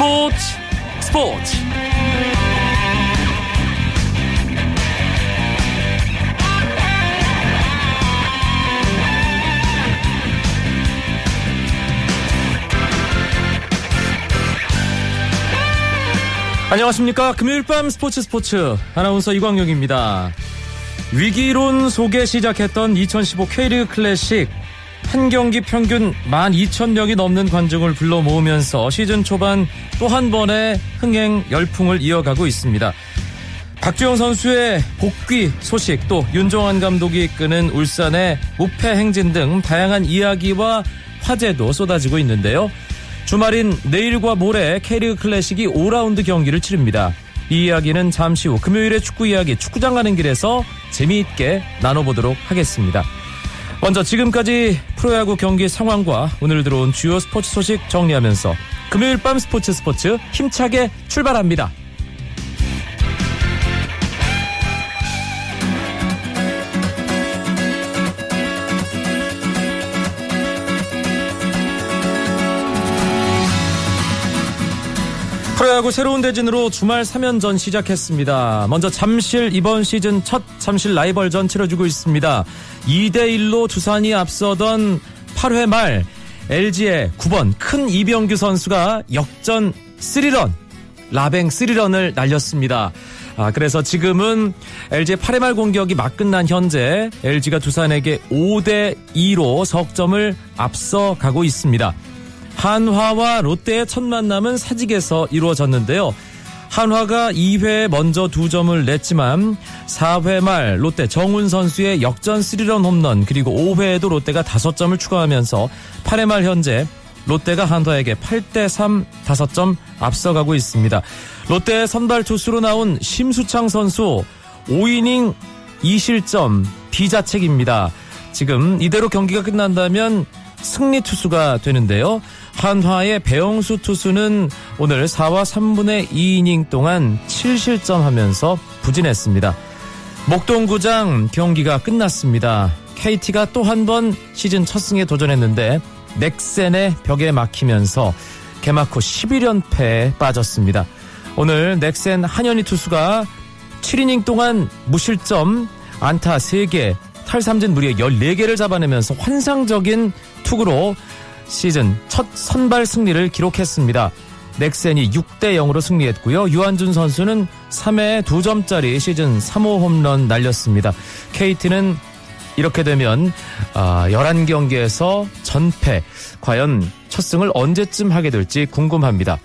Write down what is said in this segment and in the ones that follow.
스포츠 스포츠. 안녕하십니까. 금요일 밤 스포츠 스포츠. 아나운서 이광용입니다. 위기론 속에 시작했던 2015 K리그 클래식 한 경기 평균 12,000명이 넘는 관중을 불러 모으면서 시즌 초반 또 한 번의 흥행 열풍을 이어가고 있습니다. 박주영 선수의 복귀 소식 또 윤종환 감독이 이끄는 울산의 우패 행진 등 다양한 이야기와 화제도 쏟아지고 있는데요. 주말인 내일과 모레 K리그 클래식이 5라운드 경기를 치릅니다. 이 이야기는 잠시 후 금요일의 축구 이야기 축구장 가는 길에서 재미있게 나눠보도록 하겠습니다. 먼저 지금까지 프로야구 경기 상황과 오늘 들어온 주요 스포츠 소식 정리하면서 금요일 밤 스포츠 스포츠 힘차게 출발합니다. 야구 새로운 대진으로 주말 3연전 시작했습니다. 먼저 잠실 이번 시즌 첫 잠실 라이벌전 치러주고 있습니다. 2대1로 두산이 앞서던 8회 말 LG의 9번 큰 이병규 선수가 역전 3런 라뱅 3런을 날렸습니다. 아, 그래서 지금은 LG의 8회 말 공격이 막 끝난 현재 LG가 두산에게 5대2로 석점을 앞서가고 있습니다. 한화와 롯데의 첫 만남은 사직에서 이루어졌는데요. 한화가 2회에 먼저 두 점을 냈지만 4회 말 롯데 정훈 선수의 역전 3런 홈런 그리고 5회에도 롯데가 5점을 추가하면서 8회 말 현재 롯데가 한화에게 8대3 5점 앞서가고 있습니다. 롯데 선발 투수로 나온 심수창 선수 5이닝 2실점 비자책입니다. 지금 이대로 경기가 끝난다면 승리 투수가 되는데요. 한화의 배영수 투수는 오늘 4와 3분의 2이닝 동안 7실점 하면서 부진했습니다. 목동구장 경기가 끝났습니다. KT가 또 한 번 시즌 첫 승에 도전했는데 넥센의 벽에 막히면서 개막 후 11연패에 빠졌습니다. 오늘 넥센 한현희 투수가 7이닝 동안 무실점 안타 3개, 탈삼진 무려 14개를 잡아내면서 환상적인 투구로 시즌 첫 선발 승리를 기록했습니다. 넥센이 6대 0으로 승리했고요. 유한준 선수는 3회 2점짜리 시즌 3호 홈런 날렸습니다. KT는 이렇게 되면 11경기에서 전패. 과연 첫 승을 언제쯤 하게 될지 궁금합니다.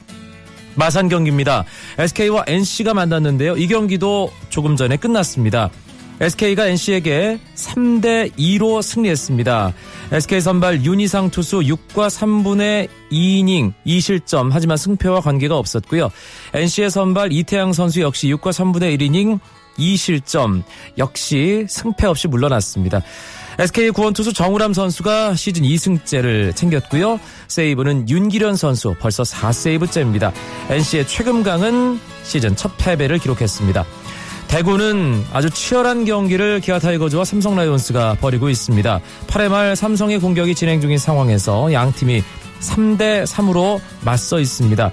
마산 경기입니다. SK와 NC가 만났는데요. 이 경기도 조금 전에 끝났습니다. SK가 NC에게 3대 2로 승리했습니다. SK 선발 윤희상 투수 6과 3분의 2이닝 2실점 하지만 승패와 관계가 없었고요. NC의 선발 이태양 선수 역시 6과 3분의 1이닝 2실점 역시 승패 없이 물러났습니다. SK 구원 투수 정우람 선수가 시즌 2승째를 챙겼고요. 세이브는 윤기련 선수 벌써 4세이브째입니다. NC의 최금강은 시즌 첫 패배를 기록했습니다. 대구는 아주 치열한 경기를 기아 타이거즈와 삼성 라이온스가 벌이고 있습니다. 8회 말 삼성의 공격이 진행 중인 상황에서 양 팀이 3대 3으로 맞서 있습니다.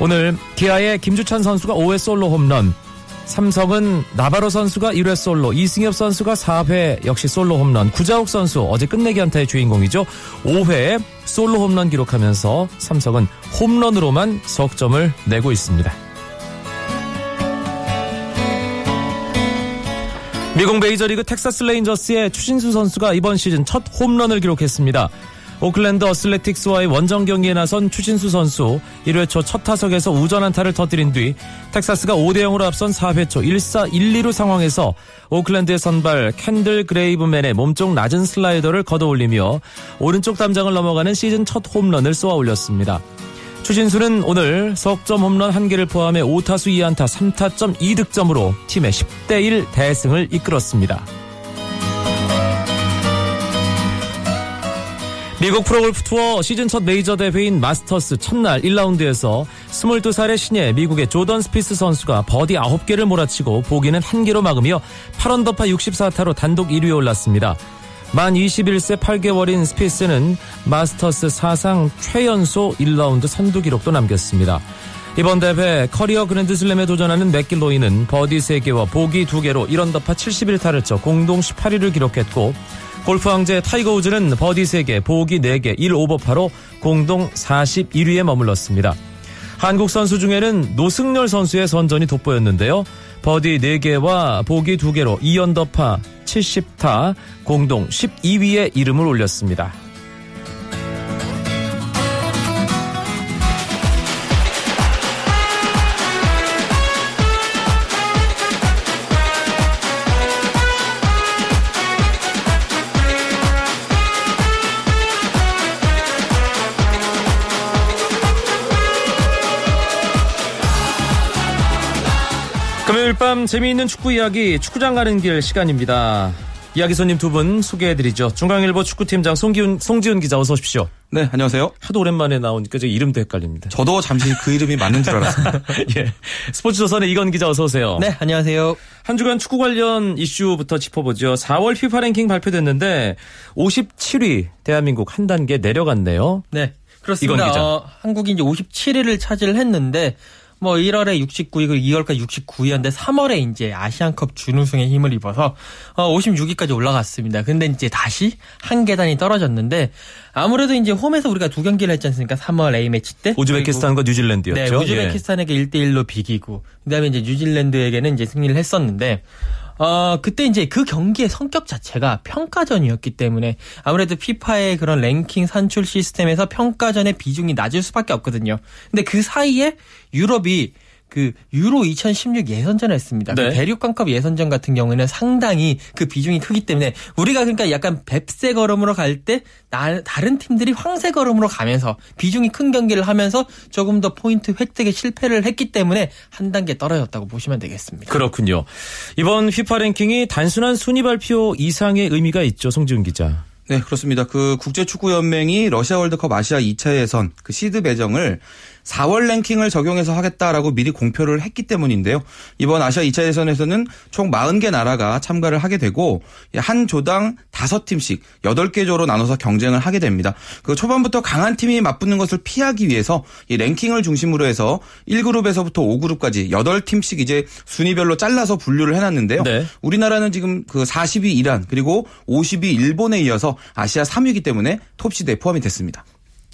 오늘 기아의 김주찬 선수가 5회 솔로 홈런, 삼성은 나바로 선수가 1회 솔로, 이승엽 선수가 4회 역시 솔로 홈런, 구자욱 선수 어제 끝내기 안타의 주인공이죠. 5회에 솔로 홈런 기록하면서 삼성은 홈런으로만 석점을 내고 있습니다. 미국 메이저리그 텍사스 레인저스의 추신수 선수가 이번 시즌 첫 홈런을 기록했습니다. 오클랜드 어슬레틱스와의 원정 경기에 나선 추신수 선수 1회 초 첫 타석에서 우전 안타를 터뜨린 뒤 텍사스가 5대 0으로 앞선 4회 초 1사 1, 2루 상황에서 오클랜드의 선발 켄달 그레이브맨의 몸쪽 낮은 슬라이더를 걷어올리며 오른쪽 담장을 넘어가는 시즌 첫 홈런을 쏘아 올렸습니다. 추신수는 오늘 석점 홈런 1개를 포함해 5타수 2안타 3타점 2득점으로 팀의 10대1 대승을 이끌었습니다. 미국 프로골프 투어 시즌 첫 메이저 대회인 마스터스 첫날 1라운드에서 22살의 신예 미국의 조던 스피스 선수가 버디 9개를 몰아치고 보기는 1개로 막으며 8언더파 64타로 단독 1위에 올랐습니다. 만 21세 8개월인 스피스는 마스터스 사상 최연소 1라운드 선두 기록도 남겼습니다. 이번 대회 커리어 그랜드슬램에 도전하는 맥길로이는 버디 3개와 보기 2개로 1언더파 71타를 쳐 공동 18위를 기록했고 골프 황제 타이거 우즈는 버디 3개, 보기 4개, 1오버파로 공동 41위에 머물렀습니다. 한국 선수 중에는 노승열 선수의 선전이 돋보였는데요. 버디 4개와 보기 2개로 2언더파 70타 공동 12위에 이름을 올렸습니다. 금요일 밤 재미있는 축구 이야기 축구장 가는 길 시간입니다. 이야기 손님 두 분 소개해드리죠. 중앙일보 축구팀장 송기훈, 송지훈 기자 어서 오십시오. 네, 안녕하세요. 하도 오랜만에 나오니까 제 이름도 헷갈립니다. 저도 잠시 그 이름이 맞는 줄 알았습니다. 예. 스포츠조선의 이건 기자 어서 오세요. 네, 안녕하세요. 한 주간 축구 관련 이슈부터 짚어보죠. 4월 피파 랭킹 발표됐는데 57위 대한민국 한 단계 내려갔네요. 네, 그렇습니다. 이건 기자. 어, 한국이 이제 57위를 차지를 했는데 뭐 1월에 69위, 그리고 2월까지 69위였는데 3월에 이제 아시안컵 준우승에 힘을 입어서 어, 56위까지 올라갔습니다. 근데 이제 다시 한 계단이 떨어졌는데 아무래도 이제 홈에서 우리가 두 경기를 했지 않습니까? 3월 A 매치 때 우즈베키스탄과 네, 뉴질랜드였죠. 우즈베키스탄에게 1대 1로 비기고 그다음에 이제 뉴질랜드에게는 이제 승리를 했었는데 어, 그때 이제 그 경기의 성격 자체가 평가전이었기 때문에 아무래도 피파의 그런 랭킹 산출 시스템에서 평가전의 비중이 낮을 수밖에 없거든요. 근데 그 사이에 유럽이 그 유로 2016 예선전을 했습니다. 네. 그 대륙간컵 예선전 같은 경우에는 상당히 그 비중이 크기 때문에 우리가 그러니까 약간 뱁새 걸음으로 갈 때 다른 팀들이 황새 걸음으로 가면서 비중이 큰 경기를 하면서 조금 더 포인트 획득에 실패를 했기 때문에 한 단계 떨어졌다고 보시면 되겠습니다. 그렇군요. 이번 피파 랭킹이 단순한 순위 발표 이상의 의미가 있죠. 송지훈 기자. 네, 그렇습니다. 그 국제축구연맹이 러시아 월드컵 아시아 2차 예선 그 시드 배정을 4월 랭킹을 적용해서 하겠다라고 미리 공표를 했기 때문인데요. 이번 아시아 2차 예선에서는 총 40개 나라가 참가를 하게 되고 한 조당 5팀씩 8개 조로 나눠서 경쟁을 하게 됩니다. 그 초반부터 강한 팀이 맞붙는 것을 피하기 위해서 이 랭킹을 중심으로 해서 1그룹에서부터 5그룹까지 8팀씩 이제 순위별로 잘라서 분류를 해놨는데요. 네. 우리나라는 지금 그 40위 이란 그리고 50위 일본에 이어서 아시아 3위이기 때문에 톱시드에 포함이 됐습니다.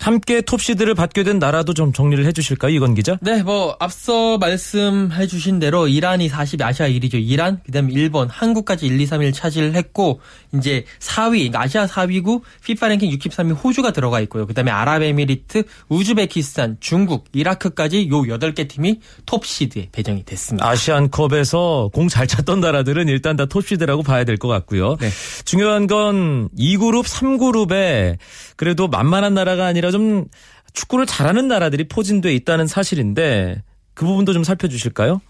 함께 톱시드를 받게 된 나라도 좀 정리를 해주실까요, 이건 기자? 네, 뭐 앞서 말씀해 주신 대로 이란이 40위 아시아 1위죠. 이란, 그다음에 일본, 한국까지 1, 2, 3위를 차지를 했고 이제 4위, 그러니까 아시아 4위고 피파 랭킹 63위 호주가 들어가 있고요. 그다음에 아랍에미리트, 우즈베키스탄, 중국, 이라크까지 요 8개 팀이 톱시드에 배정이 됐습니다. 아시안컵에서 공 잘 찼던 나라들은 일단 다 톱시드라고 봐야 될 것 같고요. 네. 중요한 건 2그룹, 3그룹에 그래도 만만한 나라가 아니라 좀 축구를 잘하는 나라들이 포진돼 있다는 사실인데 그 부분도 좀 살펴주실까요?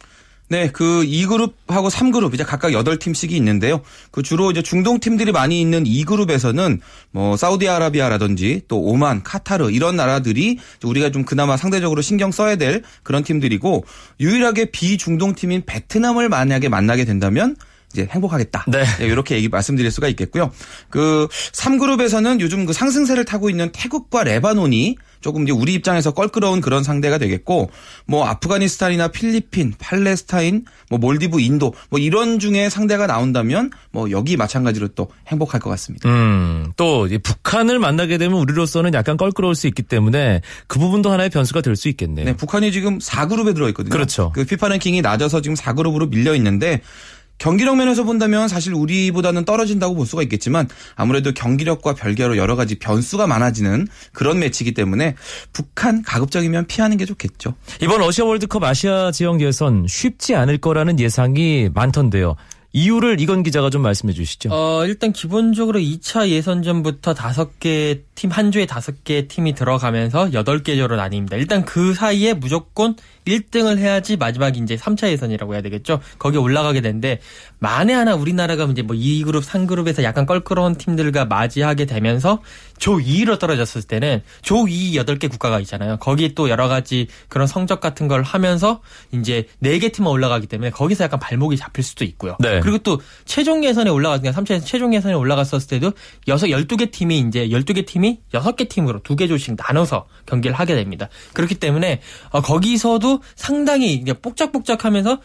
네, 그 2그룹하고 3그룹 이제 각각 8팀씩이 있는데요. 그 주로 이제 중동 팀들이 많이 있는 2그룹에서는 뭐 사우디아라비아라든지 또 오만, 카타르 이런 나라들이 우리가 좀 그나마 상대적으로 신경 써야 될 그런 팀들이고 유일하게 비중동 팀인 베트남을 만약에 만나게 된다면 이제 행복하겠다. 네. 이렇게 얘기 말씀드릴 수가 있겠고요. 그 3그룹에서는 요즘 그 상승세를 타고 있는 태국과 레바논이 조금 이제 우리 입장에서 껄끄러운 그런 상대가 되겠고 뭐 아프가니스탄이나 필리핀, 팔레스타인, 뭐 몰디브, 인도 뭐 이런 중에 상대가 나온다면 뭐 여기 마찬가지로 또 행복할 것 같습니다. 음, 또 북한을 만나게 되면 우리로서는 약간 껄끄러울 수 있기 때문에 그 부분도 하나의 변수가 될 수 있겠네요. 네, 북한이 지금 4그룹에 들어 있거든요. 그렇죠. 그 피파 랭킹이 낮아서 지금 4그룹으로 밀려 있는데 경기력 면에서 본다면 사실 우리보다는 떨어진다고 볼 수가 있겠지만 아무래도 경기력과 별개로 여러 가지 변수가 많아지는 그런 매치이기 때문에 북한 가급적이면 피하는 게 좋겠죠. 이번 러시아 월드컵 아시아 지역 예선 쉽지 않을 거라는 예상이 많던데요. 이유를 이건 기자가 좀 말씀해 주시죠. 어, 일단 기본적으로 2차 예선전부터 5개 팀, 한 조에 5개 팀이 들어가면서 8개 조로 나뉩니다. 일단 그 사이에 무조건 1등을 해야지 마지막 이제 3차 예선이라고 해야 되겠죠. 거기에 올라가게 되는데 만에 하나 우리나라가 이제 뭐 2그룹, 3그룹에서 약간 껄끄러운 팀들과 맞이하게 되면서 조 2위로 떨어졌을 때는 조 2위 8개 국가가 있잖아요. 거기에 또 여러 가지 그런 성적 같은 걸 하면서 이제 4개 팀만 올라가기 때문에 거기서 약간 발목이 잡힐 수도 있고요. 네. 그리고 또 최종 예선에 올라갔, 그러니까 3차 예선 최종 예선에 올라갔었을 때도 6, 12개 팀이 이제 12개 팀이 6개 팀으로 두 개 조씩 나눠서 경기를 하게 됩니다. 그렇기 때문에 어, 거기서도 상당히 이제 뽁짝뽁짝하면서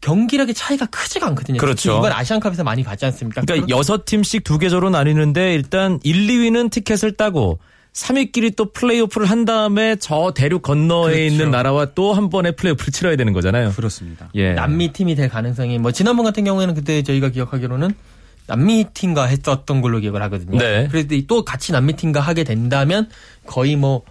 경기력의 차이가 크지가 않거든요. 그렇죠. 이번 아시안컵에서 많이 봤지 않습니까? 그러니까 여섯 팀씩 두 계절로 나뉘는데 일단 1, 2위는 티켓을 따고 3위끼리 또 플레이오프를 한 다음에 저 대륙 건너에 그렇죠. 있는 나라와 또 한 번의 플레이오프를 치러야 되는 거잖아요. 그렇습니다. 예. 남미 팀이 될 가능성이 뭐 지난번 같은 경우에는 그때 저희가 기억하기로는 남미 팀과 했었던 걸로 기억을 하거든요. 네. 그래서 또 같이 남미 팀과 하게 된다면 거의 뭐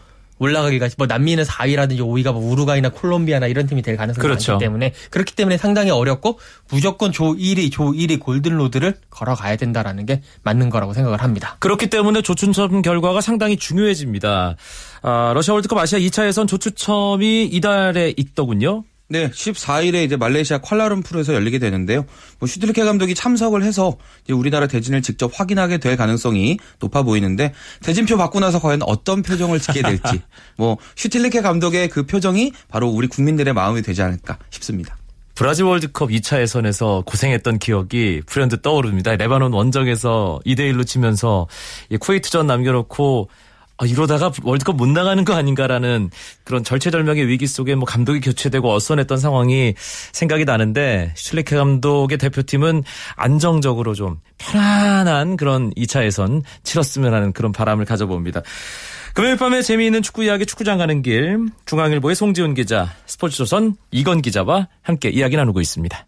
올라가기가 뭐 남미는 4위라든지 5위가 뭐 우루과이나 콜롬비아나 이런 팀이 될 가능성이 그렇죠. 많기 때문에 그렇기 때문에 상당히 어렵고 무조건 조 1위, 조 1위 골든 로드를 걸어가야 된다라는 게 맞는 거라고 생각을 합니다. 그렇기 때문에 조추첨 결과가 상당히 중요해집니다. 아, 러시아 월드컵 아시아 2차 예선 조추첨이 이달에 있더군요. 네, 14일에 이제 말레이시아 퀄라룸푸르에서 열리게 되는데요. 뭐 슈틸케 감독이 참석을 해서 이제 우리나라 대진을 직접 확인하게 될 가능성이 높아 보이는데 대진표 받고 나서 과연 어떤 표정을 짓게 될지 뭐 슈틸케 감독의 그 표정이 바로 우리 국민들의 마음이 되지 않을까 싶습니다. 브라질 월드컵 2차 예선에서 고생했던 기억이 불현듯 떠오릅니다. 레바논 원정에서 2대 1로 치면서 이 쿠웨이트전 남겨놓고 아, 이러다가 월드컵 못 나가는 거 아닌가라는 그런 절체절명의 위기 속에 뭐 감독이 교체되고 어선했던 상황이 생각이 나는데 슐레케 감독의 대표팀은 안정적으로 좀 편안한 그런 2차 예선 치렀으면 하는 그런 바람을 가져봅니다. 금요일 밤에 재미있는 축구 이야기 축구장 가는 길 중앙일보의 송지훈 기자 스포츠조선 이건 기자와 함께 이야기 나누고 있습니다.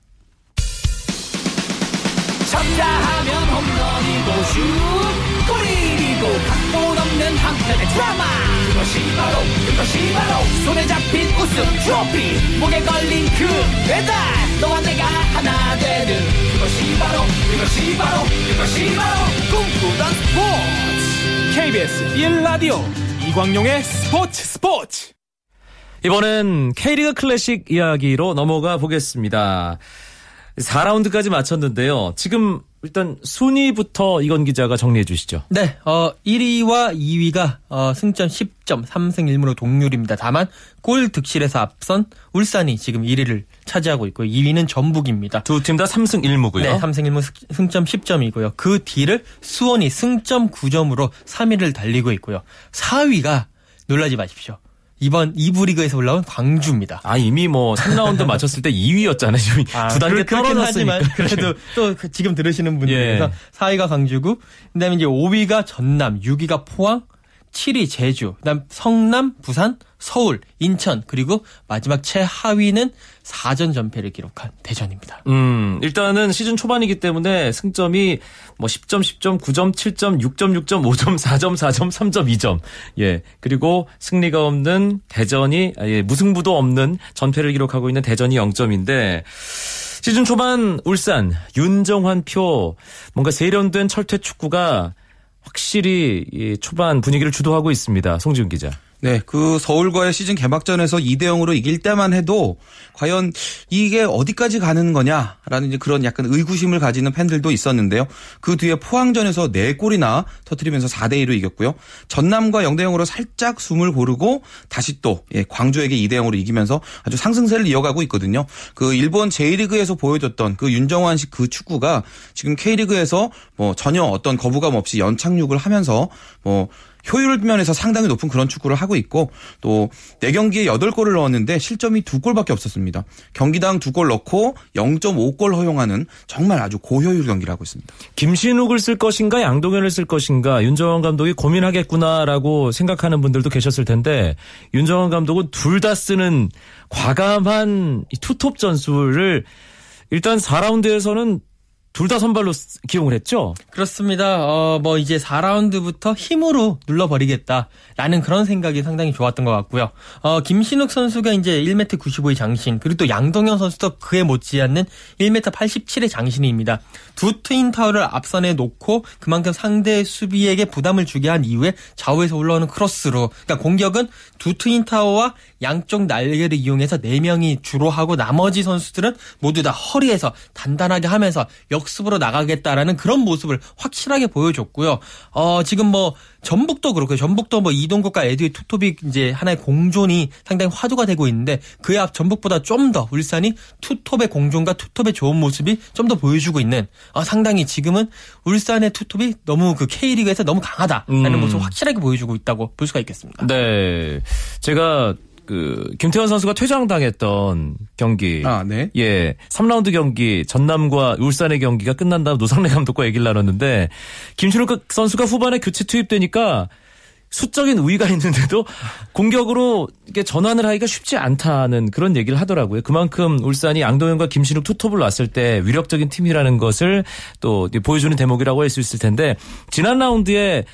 한편의 드라마. 그것이 바로 그것이 바로 손에 잡힌 우승 트로피. 목에 걸린 그 배달. 너와 내가 하나 되는 그것이 바로 그것이 바로 그것이 바로 꿈꾸던 스포츠. KBS 1라디오 이광용의 스포츠 스포츠. 이번엔 K리그 클래식 이야기로 넘어가 보겠습니다. 4라운드까지 마쳤는데요. 지금 일단 순위부터 이건 기자가 정리해 주시죠. 네, 어, 1위와 2위가 어, 승점 10점, 3승 1무로 동률입니다. 다만 골 득실에서 앞선 울산이 지금 1위를 차지하고 있고요. 2위는 전북입니다. 두 팀 다 3승 1무고요. 네, 3승 1무 승점 10점이고요. 그 뒤를 수원이 승점 9점으로 3위를 달리고 있고요. 4위가 놀라지 마십시오. 이번 2부 리그에서 올라온 광주입니다. 아 이미 뭐 3라운드 마쳤을 때 2위였잖아요. 지금 두 단계 떨어졌으니까. 그래도 또그 지금 들으시는 분들 예. 중에서 4위가 강주구, 그다음에 이제 5위가 전남, 6위가 포항, 7위 제주, 그다음 성남, 부산, 서울, 인천 그리고 마지막 최하위는 4전 전패를 기록한 대전입니다. 음, 일단은 시즌 초반이기 때문에 승점이 뭐 10점, 10점, 9점, 7점, 6점, 6점, 5점, 4점, 4점, 3점, 2점. 예. 그리고 승리가 없는 대전이, 아, 예, 무승부도 없는 전패를 기록하고 있는 대전이 0점인데 시즌 초반 울산, 윤정환 표 뭔가 세련된 철퇴 축구가 확실히 이 초반 분위기를 주도하고 있습니다. 송지훈 기자. 네, 그 서울과의 시즌 개막전에서 2대 0으로 이길 때만 해도 과연 이게 어디까지 가는 거냐라는 그런 약간 의구심을 가지는 팬들도 있었는데요. 그 뒤에 포항전에서 4골이나 터트리면서 4대 2로 이겼고요. 전남과 0대 0으로 살짝 숨을 고르고 다시 또 예, 광주에게 2대 0으로 이기면서 아주 상승세를 이어가고 있거든요. 그 일본 제1리그에서 보여줬던 그 윤정환식 그 축구가 지금 K리그에서 뭐 전혀 어떤 거부감 없이 연착륙을 하면서 뭐 효율 면에서 상당히 높은 그런 축구를 하고 있고 또 4경기에 8골을 넣었는데 실점이 2골밖에 없었습니다. 경기당 2골 넣고 0.5골 허용하는 정말 아주 고효율 경기를 하고 있습니다. 김신욱을 쓸 것인가 양동현을 쓸 것인가 윤정원 감독이 고민하겠구나라고 생각하는 분들도 계셨을 텐데 윤정원 감독은 둘 다 쓰는 과감한 이 투톱 전술을 일단 4라운드에서는 둘 다 선발로 쓰- 기용을 했죠. 그렇습니다. 어, 뭐 이제 4라운드부터 힘으로 눌러버리겠다라는 그런 생각이 상당히 좋았던 것 같고요. 어, 김신욱 선수가 이제 1m 95의 장신, 그리고 또 양동현 선수도 그에 못지않는 1m 87의 장신입니다. 두 트윈 타워를 앞선에 놓고 그만큼 상대 수비에게 부담을 주게 한 이후에 좌우에서 올라오는 크로스로, 그러니까 공격은 두 트윈 타워와 양쪽 날개를 이용해서 4명이 주로 하고 나머지 선수들은 모두 다 허리에서 단단하게 하면서 역 습으로 나가겠다라는 그런 모습을 확실하게 보여줬고요. 어, 지금 뭐 전북도 그렇고요. 전북도 뭐 이동국과 에듀의 투톱이 이제 하나의 공존이 상당히 화두가 되고 있는데 그의 앞 전북보다 좀 더 울산이 투톱의 공존과 투톱의 좋은 모습이 좀 더 보여주고 있는 아, 상당히 지금은 울산의 투톱이 너무 그 K리그에서 너무 강하다라는 음. 모습을 확실하게 보여주고 있다고 볼 수가 있겠습니다. 네. 제가 그 김태현 선수가 퇴장당했던 경기 아, 네. 예. 3라운드 경기 전남과 울산의 경기가 끝난 다음 노상래 감독과 얘기를 나눴는데 김준욱 선수가 후반에 교체 투입되니까 수적인 우위가 있는데도 공격으로 이게 전환을 하기가 쉽지 않다는 그런 얘기를 하더라고요. 그만큼 울산이 양동현과 김신욱 투톱을 놨을 때 위력적인 팀이라는 것을 또 보여주는 대목이라고 할 수 있을 텐데 지난 라운드에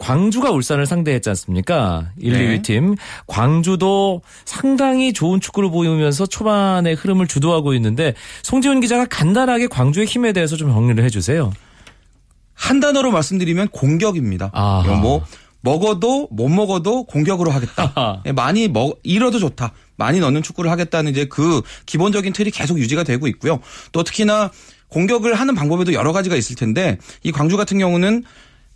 광주가 울산을 상대했지 않습니까? 1, 네. 2위 팀. 광주도 상당히 좋은 축구를 보이면서 초반의 흐름을 주도하고 있는데 송지훈 기자가 간단하게 광주의 힘에 대해서 좀 정리를 해주세요. 한 단어로 말씀드리면 공격입니다. 아하. 뭐 먹어도 못 먹어도 공격으로 하겠다. 예, 많이 먹 잃어도 좋다. 많이 넣는 축구를 하겠다는 이제 그 기본적인 틀이 계속 유지가 되고 있고요. 또 특히나 공격을 하는 방법에도 여러 가지가 있을 텐데 이 광주 같은 경우는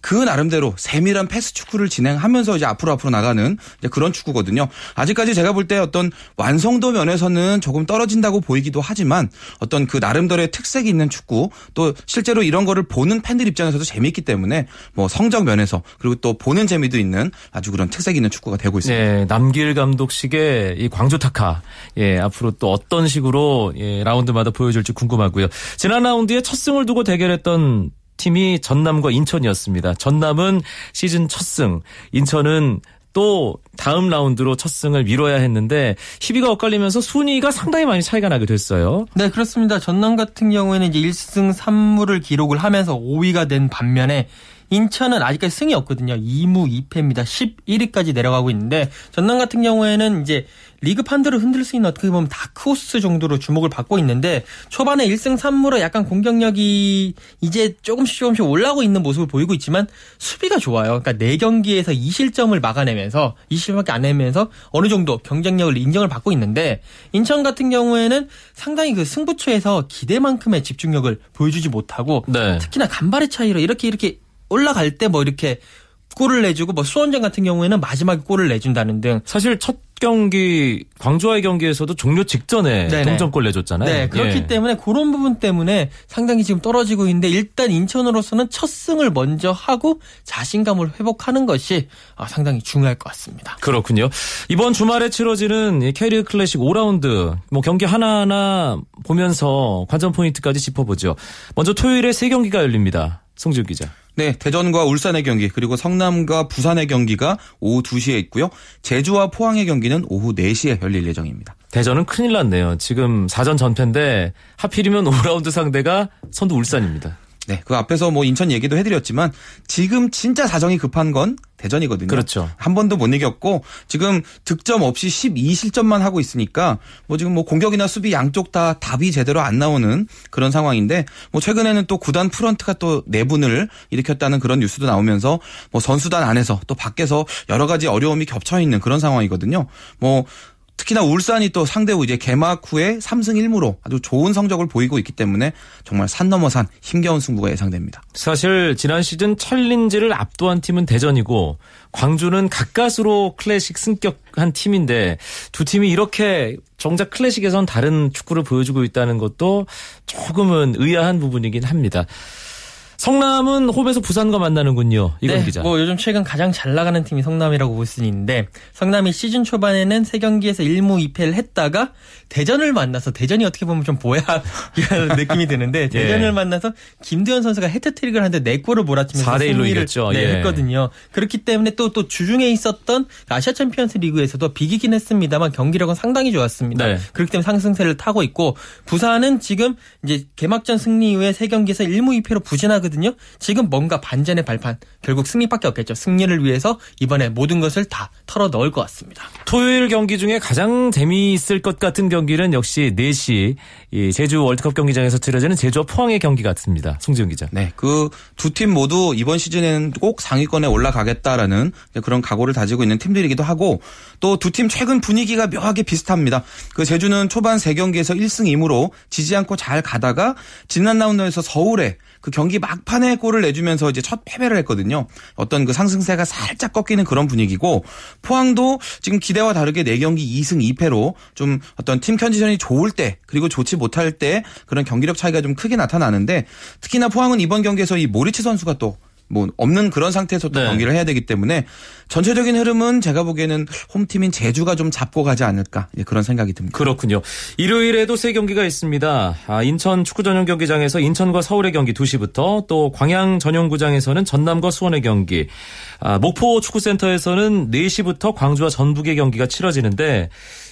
그 나름대로 세밀한 패스 축구를 진행하면서 이제 앞으로 앞으로 나가는 그런 축구거든요. 아직까지 제가 볼 때 어떤 완성도 면에서는 조금 떨어진다고 보이기도 하지만 어떤 그 나름대로의 특색이 있는 축구 또 실제로 이런 거를 보는 팬들 입장에서도 재미있기 때문에 뭐 성적 면에서 그리고 또 보는 재미도 있는 아주 그런 특색 있는 축구가 되고 있습니다. 네, 남길 감독식의 이 광주 타카. 예, 앞으로 또 어떤 식으로 예, 라운드마다 보여줄지 궁금하고요. 지난 라운드에 첫 승을 두고 대결했던 팀이 전남과 인천이었습니다. 전남은 시즌 첫 승, 인천은 또 다음 라운드로 첫 승을 미뤄야 했는데 희비가 엇갈리면서 순위가 상당히 많이 차이가 나게 됐어요. 네, 그렇습니다. 전남 같은 경우에는 이제 1승 3무를 기록을 하면서 5위가 된 반면에 인천은 아직까지 승이 없거든요. 2무 2패입니다. 11위까지 내려가고 있는데 전남 같은 경우에는 이제 리그 판도를 흔들 수 있는 어떻게 보면 다크호스 정도로 주목을 받고 있는데 초반에 1승 3무로 약간 공격력이 이제 조금씩 조금씩 올라오고 있는 모습을 보이고 있지만 수비가 좋아요. 그러니까 4경기에서 2실점을 막아내면서 20실밖에 안 내면서 어느 정도 경쟁력을 인정을 받고 있는데 인천 같은 경우에는 상당히 그 승부처에서 기대만큼의 집중력을 보여주지 못하고 네. 특히나 간발의 차이로 이렇게 이렇게 올라갈 때 뭐 이렇게 골을 내주고 뭐 수원전 같은 경우에는 마지막에 골을 내준다는 등 사실 첫 경기 광주와의 경기에서도 종료 직전에 네네. 동점골 내줬잖아요. 네, 그렇기 예. 때문에 그런 부분 때문에 상당히 지금 떨어지고 있는데 일단 인천으로서는 첫 승을 먼저 하고 자신감을 회복하는 것이 아, 상당히 중요할 것 같습니다. 그렇군요. 이번 주말에 치러지는 이 K리그 클래식 5라운드 뭐 경기 하나하나 보면서 관전 포인트까지 짚어보죠. 먼저 토요일에 세 경기가 열립니다. 송지훈 기자. 네, 대전과 울산의 경기 그리고 성남과 부산의 경기가 오후 2시에 있고요. 제주와 포항의 경기는 오후 4시에 열릴 예정입니다. 대전은 큰일 났네요. 지금 4전 전패인데 하필이면 5라운드 상대가 선두 울산입니다. 네, 그 앞에서 뭐 인천 얘기도 해드렸지만 지금 진짜 사정이 급한 건 대전이거든요. 그렇죠. 한 번도 못 이겼고 지금 득점 없이 12실점만 하고 있으니까 뭐 지금 뭐 공격이나 수비 양쪽 다 답이 제대로 안 나오는 그런 상황인데 뭐 최근에는 또 구단 프런트가 또 내분을 일으켰다는 그런 뉴스도 나오면서 뭐 선수단 안에서 또 밖에서 여러 가지 어려움이 겹쳐 있는 그런 상황이거든요. 뭐 특히나 울산이 또 상대 후 이제 개막 후에 3승 1무로 아주 좋은 성적을 보이고 있기 때문에 정말 산 넘어 산 힘겨운 승부가 예상됩니다. 사실 지난 시즌 챌린지를 압도한 팀은 대전이고 광주는 가까스로 클래식 승격한 팀인데 두 팀이 이렇게 정작 클래식에선 다른 축구를 보여주고 있다는 것도 조금은 의아한 부분이긴 합니다. 성남은 홈에서 부산과 만나는군요. 이건 네, 기자. 뭐 요즘 최근 가장 잘 나가는 팀이 성남이라고 볼 수 있는데 성남이 시즌 초반에는 세 경기에서 1무 2패를 했다가 대전을 만나서 대전이 어떻게 보면 좀 보약 느낌이 드는데 대전을 만나서 김두현 선수가 해트트릭을 하는데 네 골을 몰아치면서 4대 1로 승리를 이겼죠. 네, 예. 했거든요. 그렇기 때문에 또 또 주중에 있었던 아시아 챔피언스 리그에서도 비기긴 했습니다만 경기력은 상당히 좋았습니다. 네. 그렇기 때문에 상승세를 타고 있고 부산은 지금 이제 개막전 승리 이후에 세 경기에서 1무 2패로 부진하고 하거든요. 지금 뭔가 반전의 발판 결국 승리밖에 없겠죠. 승리를 위해서 이번에 모든 것을 다 털어 넣을 것 같습니다. 토요일 경기 중에 가장 재미있을 것 같은 경기는 역시 4시 이 제주 월드컵 경기장에서 치러지는 제주와 포항의 경기 같습니다. 송지훈 기자. 네, 그 두 팀 모두 이번 시즌에는 꼭 상위권에 올라가겠다라는 그런 각오를 다지고 있는 팀들이기도 하고 또 두 팀 최근 분위기가 묘하게 비슷합니다. 그 제주는 초반 3경기에서 1승 2무로 지지 않고 잘 가다가 지난 라운드에서 서울에 그 경기 막 판에 골을 내주면서 이제 첫 패배를 했거든요. 어떤 그 상승세가 살짝 꺾이는 그런 분위기고 포항도 지금 기대와 다르게 4경기 2승 2패로 좀 어떤 팀 컨디션이 좋을 때 그리고 좋지 못할 때 그런 경기력 차이가 좀 크게 나타나는데 특히나 포항은 이번 경기에서 이 모리츠 선수가 또 뭐 없는 그런 상태에서 또 네. 경기를 해야 되기 때문에 전체적인 흐름은 제가 보기에는 홈팀인 제주가 좀 잡고 가지 않을까 이제 그런 생각이 듭니다. 그렇군요. 일요일에도 세 경기가 있습니다. 아, 인천 축구 전용 경기장에서 인천과 서울의 경기 2시부터 또 광양 전용구장에서는 전남과 수원의 경기, 아, 목포 축구센터에서는 4시부터 광주와 전북의 경기가 치러지는데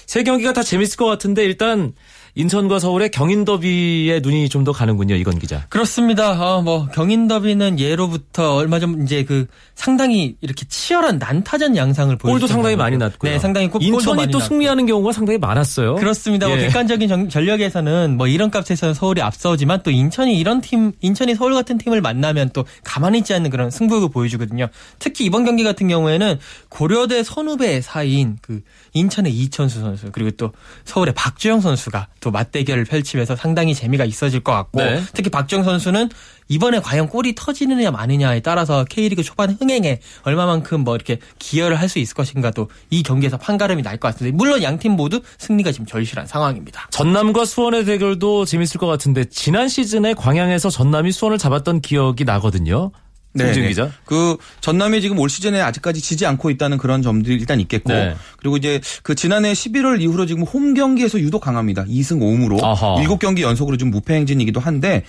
세 경기가 다 재밌을 것 같은데 일단 인천과 서울의 경인 더비에 눈이 좀 더 가는군요. 이건 기자. 그렇습니다. 어, 뭐 경인 더비는 예로부터 얼마 전 이제 그 상당히 이렇게 치열한 난타전 양상을 보여주고 골도 상당히 많이 났고요. 네, 상당히 골, 골도 인천이 또 났고. 승리하는 경우가 상당히 많았어요. 그렇습니다. 뭐 예. 객관적인 정- 전력에서는 뭐 이런 값에서는 서울이 앞서지만 또 인천이 이런 팀, 인천이 서울 같은 팀을 만나면 또 가만히 있지 않는 그런 승부욕을 보여주거든요. 특히 이번 경기 같은 경우에는 고려대 선후배 사이인 그 인천의 이천수 선수 그리고 또 서울의 박주영 선수가 또 맞대결을 펼치면서 상당히 재미가 있어질 것 같고 네. 특히 박주영 선수는 이번에 과연 골이 터지느냐 마느냐에 따라서 K리그 초반 흥행에 얼마만큼 뭐 이렇게 기여를 할 수 있을 것인가도 이 경기에서 판가름이 날 것 같은데 물론 양 팀 모두 승리가 지금 절실한 상황입니다. 전남과 수원의 대결도 재밌을 것 같은데 지난 시즌에 광양에서 전남이 수원을 잡았던 기억이 나거든요. 송지훈 네네. 기자. 그 전남이 지금 올 시즌에 아직까지 지지 않고 있다는 그런 점들이 일단 있겠고 네. 그리고 이제 그 지난해 11월 이후로 지금 홈 경기에서 유독 강합니다. 2승 5무로 아하. 7경기 연속으로 지금 무패 행진이기도 한데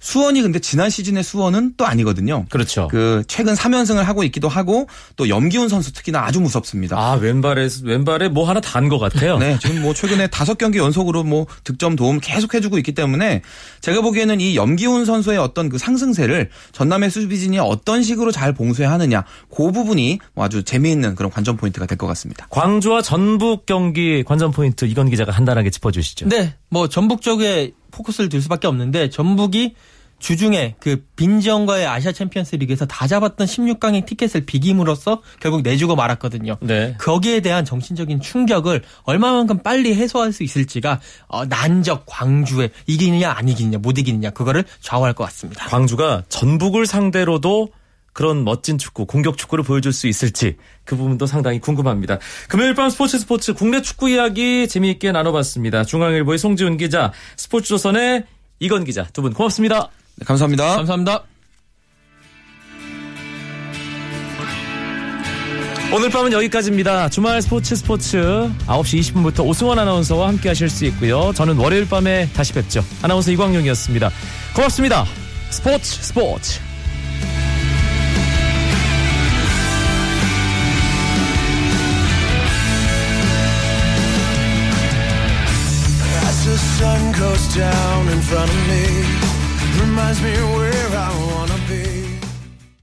수원이 근데 지난 시즌의 수원은 또 아니거든요. 그렇죠. 그 최근 3연승을 하고 있기도 하고 또 염기훈 선수 특히나 아주 무섭습니다. 아 왼발에 왼발에 뭐 하나 단 것 같아요. 네, 지금 뭐 최근에 다섯 경기 연속으로 뭐 득점 도움 계속 해주고 있기 때문에 제가 보기에는 이 염기훈 선수의 어떤 그 상승세를 전남의 수비진이 어떤 식으로 잘 봉쇄 하느냐, 그 부분이 뭐 아주 재미있는 그런 관전 포인트가 될 것 같습니다. 광주와 전북 경기 관전 포인트 이건 기자가 간단하게 짚어주시죠. 네, 뭐 전북 쪽에 포커스를 둘 수밖에 없는데 전북이 주중에 그 빈즈엉과의 아시아 챔피언스 리그에서 다 잡았던 16강의 티켓을 비김으로써 결국 내주고 말았거든요. 네. 거기에 대한 정신적인 충격을 얼마만큼 빨리 해소할 수 있을지가 어, 난적 광주에 이기느냐 안 이기느냐 못 이기느냐 그거를 좌우할 것 같습니다. 광주가 전북을 상대로도 그런 멋진 축구, 공격 축구를 보여줄 수 있을지 그 부분도 상당히 궁금합니다. 금요일 밤 스포츠 스포츠 국내 축구 이야기 재미있게 나눠봤습니다. 중앙일보의 송지훈 기자, 스포츠조선의 이건 기자 두 분 고맙습니다. 네, 감사합니다. 감사합니다. 오늘 밤은 여기까지입니다. 주말 스포츠 스포츠 9시 20분부터 오승원 아나운서와 함께 하실 수 있고요. 저는 월요일 밤에 다시 뵙죠. 아나운서 이광용이었습니다. 고맙습니다. 스포츠 스포츠. down in front of me reminds me where I was.